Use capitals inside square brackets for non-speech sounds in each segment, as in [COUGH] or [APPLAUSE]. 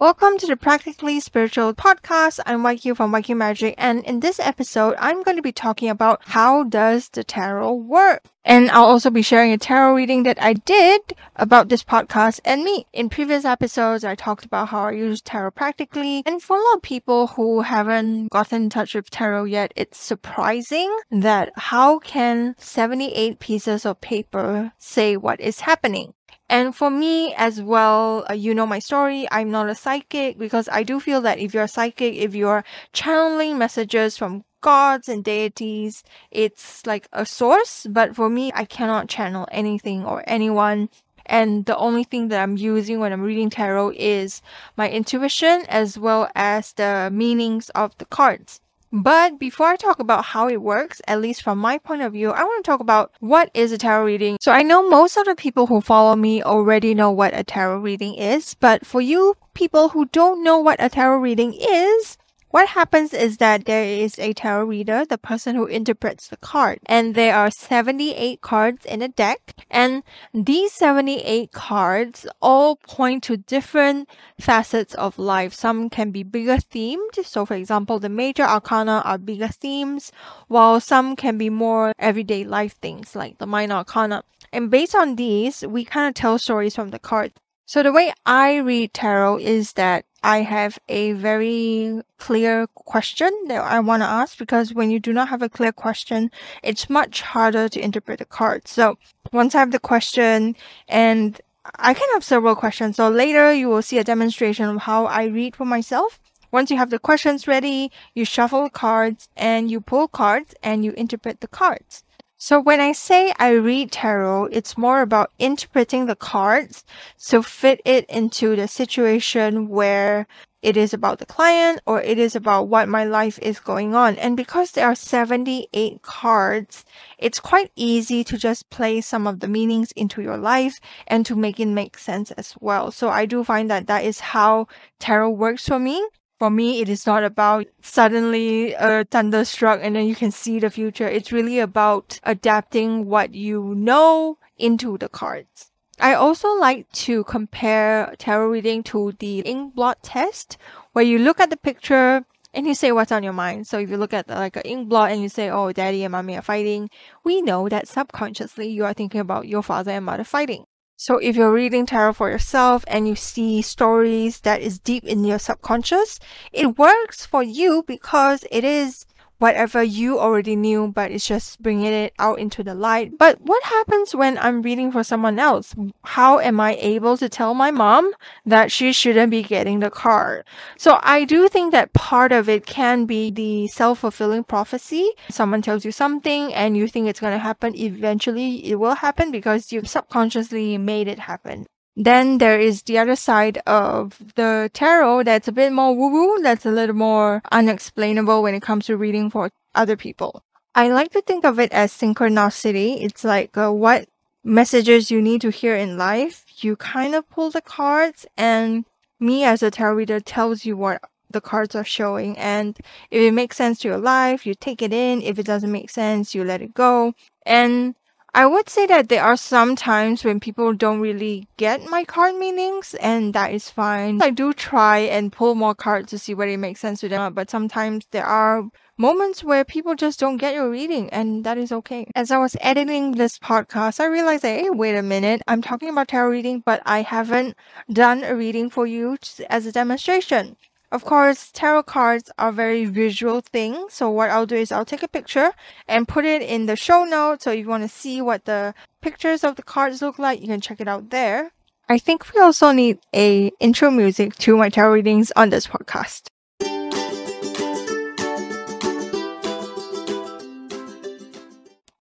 Welcome to the Practically Spiritual podcast. I'm YQ from YQ Magic and in this episode, I'm going to be talking about how does the tarot work? And I'll also be sharing a tarot reading that I did about this podcast and me. In previous episodes, I talked about how I use tarot practically. And for a lot of people who haven't gotten in touch with tarot yet, it's surprising that how can 78 pieces of paper say what is happening? And for me as well, uh, you know my story. I'm not a psychic because I do feel that if you're a psychic, if you're channeling messages from gods and deities, it's like a source. But for me, I cannot channel anything or anyone. And the only thing that I'm using when I'm reading tarot is my intuition as well as the meanings of the cards. But before I talk about how it works, at least from my point of view, I want to talk about what is a tarot reading. So I know most of the people who follow me already know what a tarot reading is, but for you people who don't know what a tarot reading is, what happens is that there is a tarot reader, the person who interprets the card, and there are 78 cards in a deck, and these 78 cards all point to different facets of life. Some can be bigger themed, so for example, the major arcana are bigger themes, while some can be more everyday life things like the minor arcana. And based on these, we kind of tell stories from the cards. So the way I read tarot is that I have a very clear question that I want to ask because when you do not have a clear question, it's much harder to interpret the cards. So once I have the question and I can have several questions. So later you will see a demonstration of how I read for myself. Once you have the questions ready, you shuffle cards and you pull cards and you interpret the cards. So when I say I read tarot, it's more about interpreting the cards to fit it into the situation where it is about the client or it is about what my life is going on. And because there are 78 cards, it's quite easy to just play some of the meanings into your life and to make it make sense as well. So I do find that that is how tarot works for me for me, it is not about suddenly a thunderstruck and then you can see the future. It's really about adapting what you know into the cards. I also like to compare tarot reading to the ink blot test, where you look at the picture and you say what's on your mind. So if you look at like an ink blot and you say, "Oh, daddy and mommy are fighting," we know that subconsciously you are thinking about your father and mother fighting. So if you're reading tarot for yourself and you see stories that is deep in your subconscious, it works for you because it is whatever you already knew, but it's just bringing it out into the light. But what happens when I'm reading for someone else? How am I able to tell my mom that she shouldn't be getting the card? So I do think that part of it can be the self-fulfilling prophecy. Someone tells you something and you think it's going to happen. Eventually it will happen because you've subconsciously made it happen. Then there is the other side of the tarot that's a bit more woo woo, that's a little more unexplainable when it comes to reading for other people. I like to think of it as synchronicity. It's like uh, what messages you need to hear in life. You kind of pull the cards, and me as a tarot reader tells you what the cards are showing. And if it makes sense to your life, you take it in. If it doesn't make sense, you let it go. And I would say that there are some times when people don't really get my card meanings, and that is fine. I do try and pull more cards to see whether it makes sense to them, but sometimes there are moments where people just don't get your reading, and that is okay. As I was editing this podcast, I realized that, hey, wait a minute, I'm talking about tarot reading, but I haven't done a reading for you as a demonstration. Of course, tarot cards are very visual thing. So what I'll do is I'll take a picture and put it in the show notes. So if you want to see what the pictures of the cards look like, you can check it out there. I think we also need a intro music to my tarot readings on this podcast.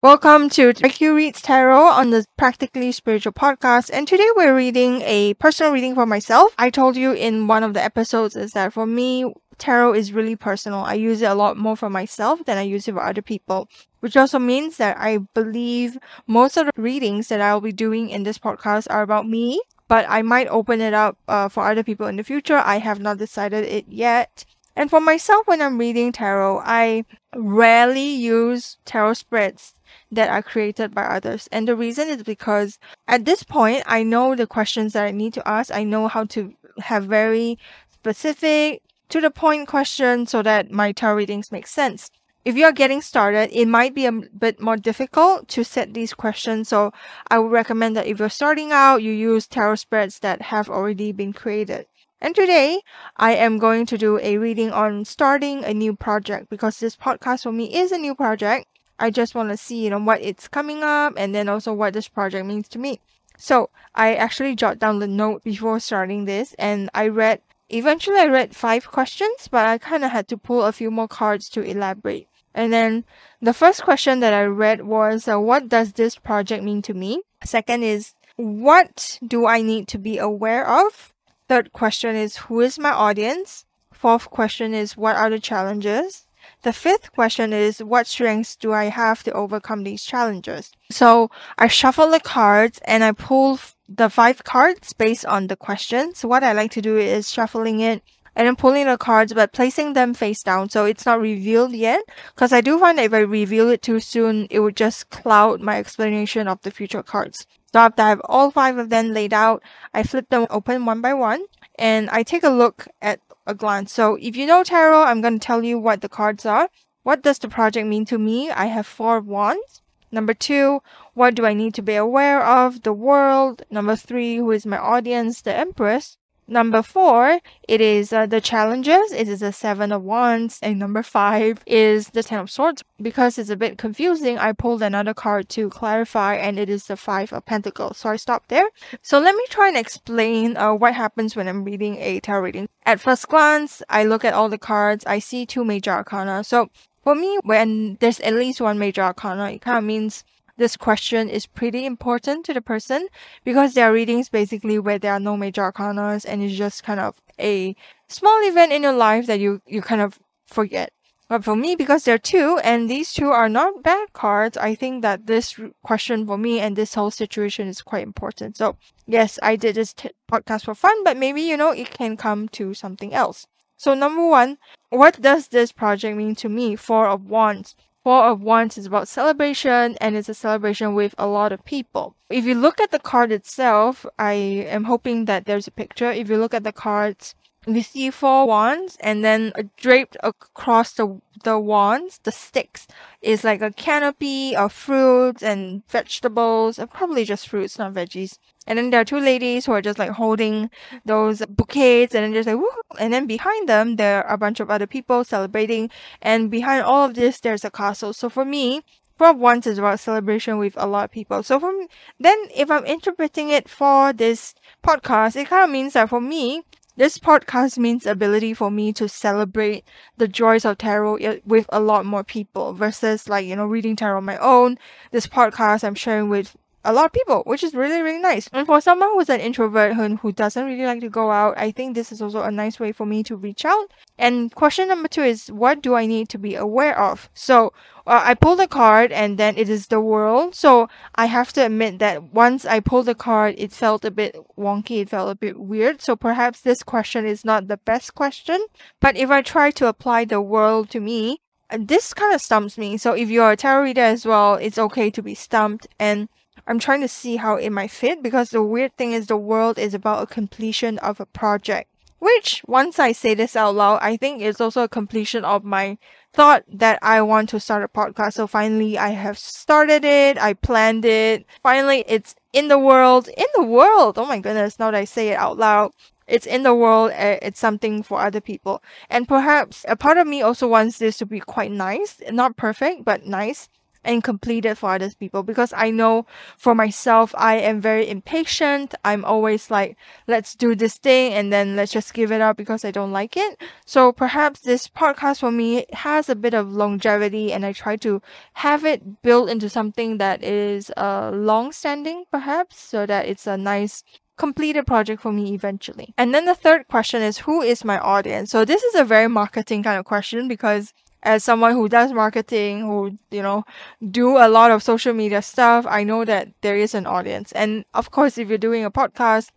Welcome to YQ Reads Tarot on the Practically Spiritual podcast. And today we're reading a personal reading for myself. I told you in one of the episodes is that for me, tarot is really personal. I use it a lot more for myself than I use it for other people, which also means that I believe most of the readings that I'll be doing in this podcast are about me, but I might open it up uh, for other people in the future. I have not decided it yet. And for myself, when I'm reading tarot, I rarely use tarot spreads that are created by others. And the reason is because at this point, I know the questions that I need to ask. I know how to have very specific, to the point questions so that my tarot readings make sense. If you're getting started, it might be a bit more difficult to set these questions. So I would recommend that if you're starting out, you use tarot spreads that have already been created. And today, I am going to do a reading on starting a new project because this podcast for me is a new project. I just want to see, you know, what it's coming up and then also what this project means to me. So I actually jot down the note before starting this and I read, eventually I read five questions, but I kind of had to pull a few more cards to elaborate. And then the first question that I read was, uh, what does this project mean to me? Second is, what do I need to be aware of? Third question is, who is my audience? Fourth question is, what are the challenges? The fifth question is, what strengths do I have to overcome these challenges? So I shuffle the cards and I pull the five cards based on the question. So what I like to do is shuffling it and then pulling the cards but placing them face down so it's not revealed yet because I do find that if I reveal it too soon it would just cloud my explanation of the future cards. So after I have all five of them laid out, I flip them open one by one and I take a look at a glance. So if you know tarot, I'm going to tell you what the cards are. What does the project mean to me? I have four wands. Number two, what do I need to be aware of? The world. Number three, who is my audience? The Empress. Number four, it is uh, the challenges. It is a seven of wands. And number five is the ten of swords. Because it's a bit confusing, I pulled another card to clarify and it is the five of pentacles. So I stopped there. So let me try and explain uh, what happens when I'm reading a tarot reading. At first glance, I look at all the cards. I see two major arcana. So for me, when there's at least one major arcana, it kind of means this question is pretty important to the person because there are readings basically where there are no major arcanas and it's just kind of a small event in your life that you, you kind of forget. But for me, because there are two, and these two are not bad cards, I think that this question for me and this whole situation is quite important. So, yes, I did this t- podcast for fun, but maybe, you know, it can come to something else. So, number one, what does this project mean to me? Four of Wands. Four of Wands is about celebration and it's a celebration with a lot of people. If you look at the card itself, I am hoping that there's a picture. If you look at the cards, we see four wands and then draped across the the wands, the sticks, is like a canopy of fruits and vegetables, probably just fruits, not veggies. And then there are two ladies who are just like holding those bouquets and then just like, woo! And then behind them, there are a bunch of other people celebrating. And behind all of this, there's a castle. So for me, Four of Wands is about celebration with a lot of people. So from then if I'm interpreting it for this podcast, it kind of means that for me, this podcast means ability for me to celebrate the joys of tarot eh, with a lot more people versus like, you know, reading tarot on my own. This podcast I'm sharing with a lot of people, which is really, really nice. And for someone who's an introvert who, who doesn't really like to go out, I think this is also a nice way for me to reach out. And question number two is, what do I need to be aware of? So uh, I pulled a card and then it is the world. So I have to admit that once I pulled the card, it felt a bit wonky. It felt a bit weird. So perhaps this question is not the best question. But if I try to apply the world to me, uh, this kind of stumps me. So if you're a tarot reader as well, it's okay to be stumped. And I'm trying to see how it might fit because the weird thing is the world is about a completion of a project. Which, once I say this out loud, I think is also a completion of my thought that I want to start a podcast. So finally, I have started it. I planned it. Finally, it's in the world. In the world! Oh my goodness, now that I say it out loud. It's in the world. Eh, it's something for other people. And perhaps a part of me also wants this to be quite nice. Not perfect, but nice and complete it for other people because I know for myself, I am very impatient. I'm always like, let's do this thing and then let's just give it up because I don't like it. So perhaps this podcast for me has a bit of longevity and I try to have it built into something that is uh, long standing perhaps so that it's a nice completed project for me eventually. And then the third question is who is my audience? So this is a very marketing kind of question because as someone who does marketing, who, you know, do a lot of social media stuff, I know that there is an audience. And of course, if you're doing a podcast,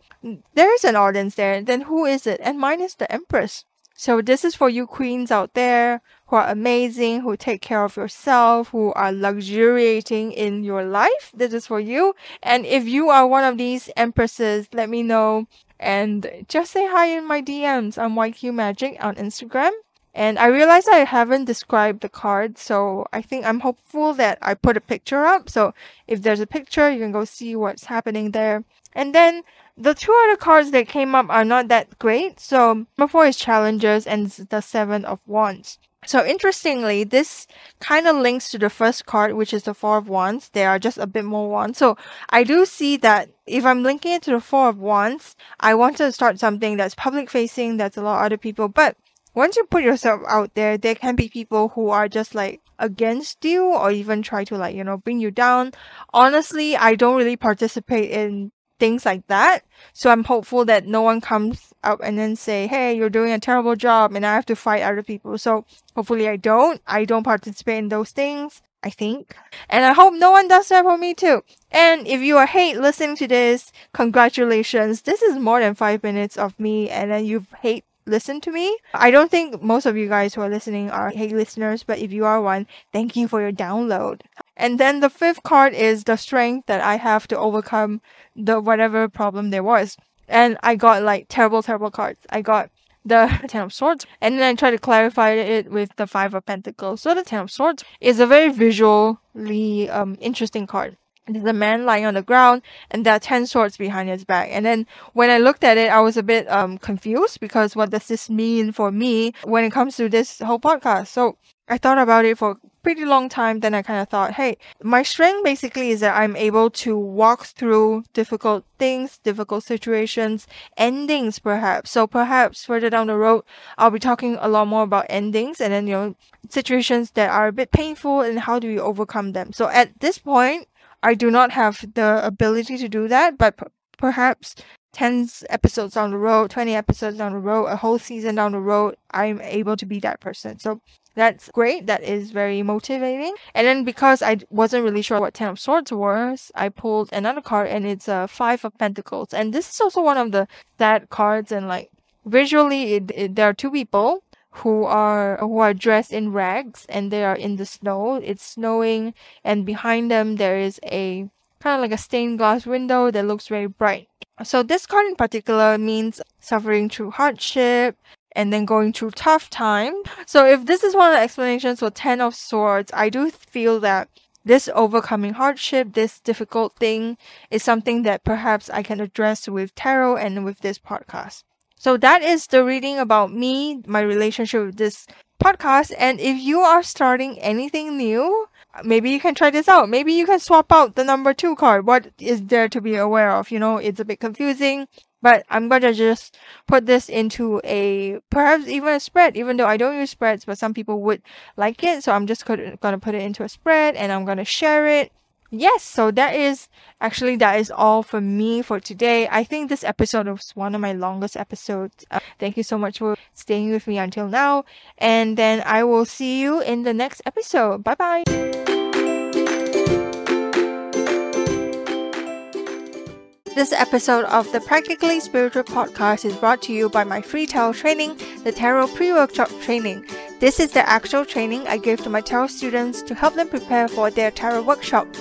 there is an audience there. Then who is it? And mine is the Empress. So this is for you queens out there who are amazing, who take care of yourself, who are luxuriating in your life. This is for you. And if you are one of these empresses, let me know and just say hi in my DMs. I'm YQ Magic on Instagram. And I realize I haven't described the card, so I think I'm hopeful that I put a picture up. So if there's a picture, you can go see what's happening there. And then the two other cards that came up are not that great. So number four is challenges and the seven of wands. So interestingly, this kind of links to the first card, which is the Four of Wands. There are just a bit more wands. So I do see that if I'm linking it to the Four of Wands, I want to start something that's public facing, that's a lot of other people. But once you put yourself out there, there can be people who are just like against you or even try to like, you know, bring you down. Honestly, I don't really participate in things like that. So I'm hopeful that no one comes up and then say, Hey, you're doing a terrible job and I have to fight other people. So hopefully I don't. I don't participate in those things. I think. And I hope no one does that for me too. And if you are hate listening to this, congratulations. This is more than five minutes of me and then you've hate listen to me. I don't think most of you guys who are listening are hate listeners, but if you are one, thank you for your download. And then the fifth card is the strength that I have to overcome the whatever problem there was. And I got like terrible, terrible cards. I got the [LAUGHS] Ten of Swords, and then I try to clarify it with the Five of Pentacles. So the Ten of Swords is a very visually um, interesting card. There's a man lying on the ground, and there are ten swords behind his back. And then when I looked at it, I was a bit um confused because what does this mean for me when it comes to this whole podcast? So I thought about it for pretty long time, then I kind of thought, hey, my strength basically is that I'm able to walk through difficult things, difficult situations, endings perhaps. So perhaps further down the road, I'll be talking a lot more about endings and then, you know, situations that are a bit painful and how do we overcome them. So at this point, I do not have the ability to do that, but p- perhaps 10 episodes down the road, 20 episodes down the road, a whole season down the road, I'm able to be that person. So that's great. That is very motivating. And then because I wasn't really sure what Ten of Swords was, I pulled another card and it's a Five of Pentacles. And this is also one of the sad cards and like visually it, it, there are two people who are who are dressed in rags and they are in the snow. It's snowing and behind them there is a kind of like a stained glass window that looks very bright. So this card in particular means suffering through hardship, and then going through tough time. So if this is one of the explanations for Ten of Swords, I do feel that this overcoming hardship, this difficult thing is something that perhaps I can address with tarot and with this podcast. So that is the reading about me, my relationship with this podcast. And if you are starting anything new, maybe you can try this out. Maybe you can swap out the number two card. What is there to be aware of? You know, it's a bit confusing. But I'm gonna just put this into a perhaps even a spread, even though I don't use spreads, but some people would like it. So I'm just gonna put it into a spread and I'm gonna share it. Yes, so that is actually that is all for me for today. I think this episode was one of my longest episodes. Uh, thank you so much for staying with me until now, and then I will see you in the next episode. Bye bye. This episode of the Practically Spiritual podcast is brought to you by my free tarot training, the Tarot Pre Workshop Training. This is the actual training I give to my tarot students to help them prepare for their tarot workshop.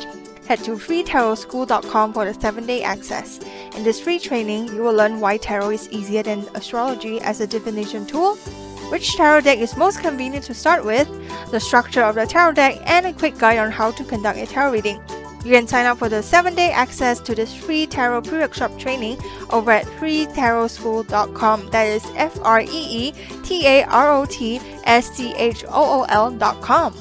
Head to freetarotschool.com for the 7 day access. In this free training, you will learn why tarot is easier than astrology as a divination tool, which tarot deck is most convenient to start with, the structure of the tarot deck, and a quick guide on how to conduct a tarot reading. You can sign up for the 7-day access to this free tarot pre-workshop training over at freetarotschool.com. That is F-R-E-E-T-A-R-O-T-S-C-H-O-O-L.com.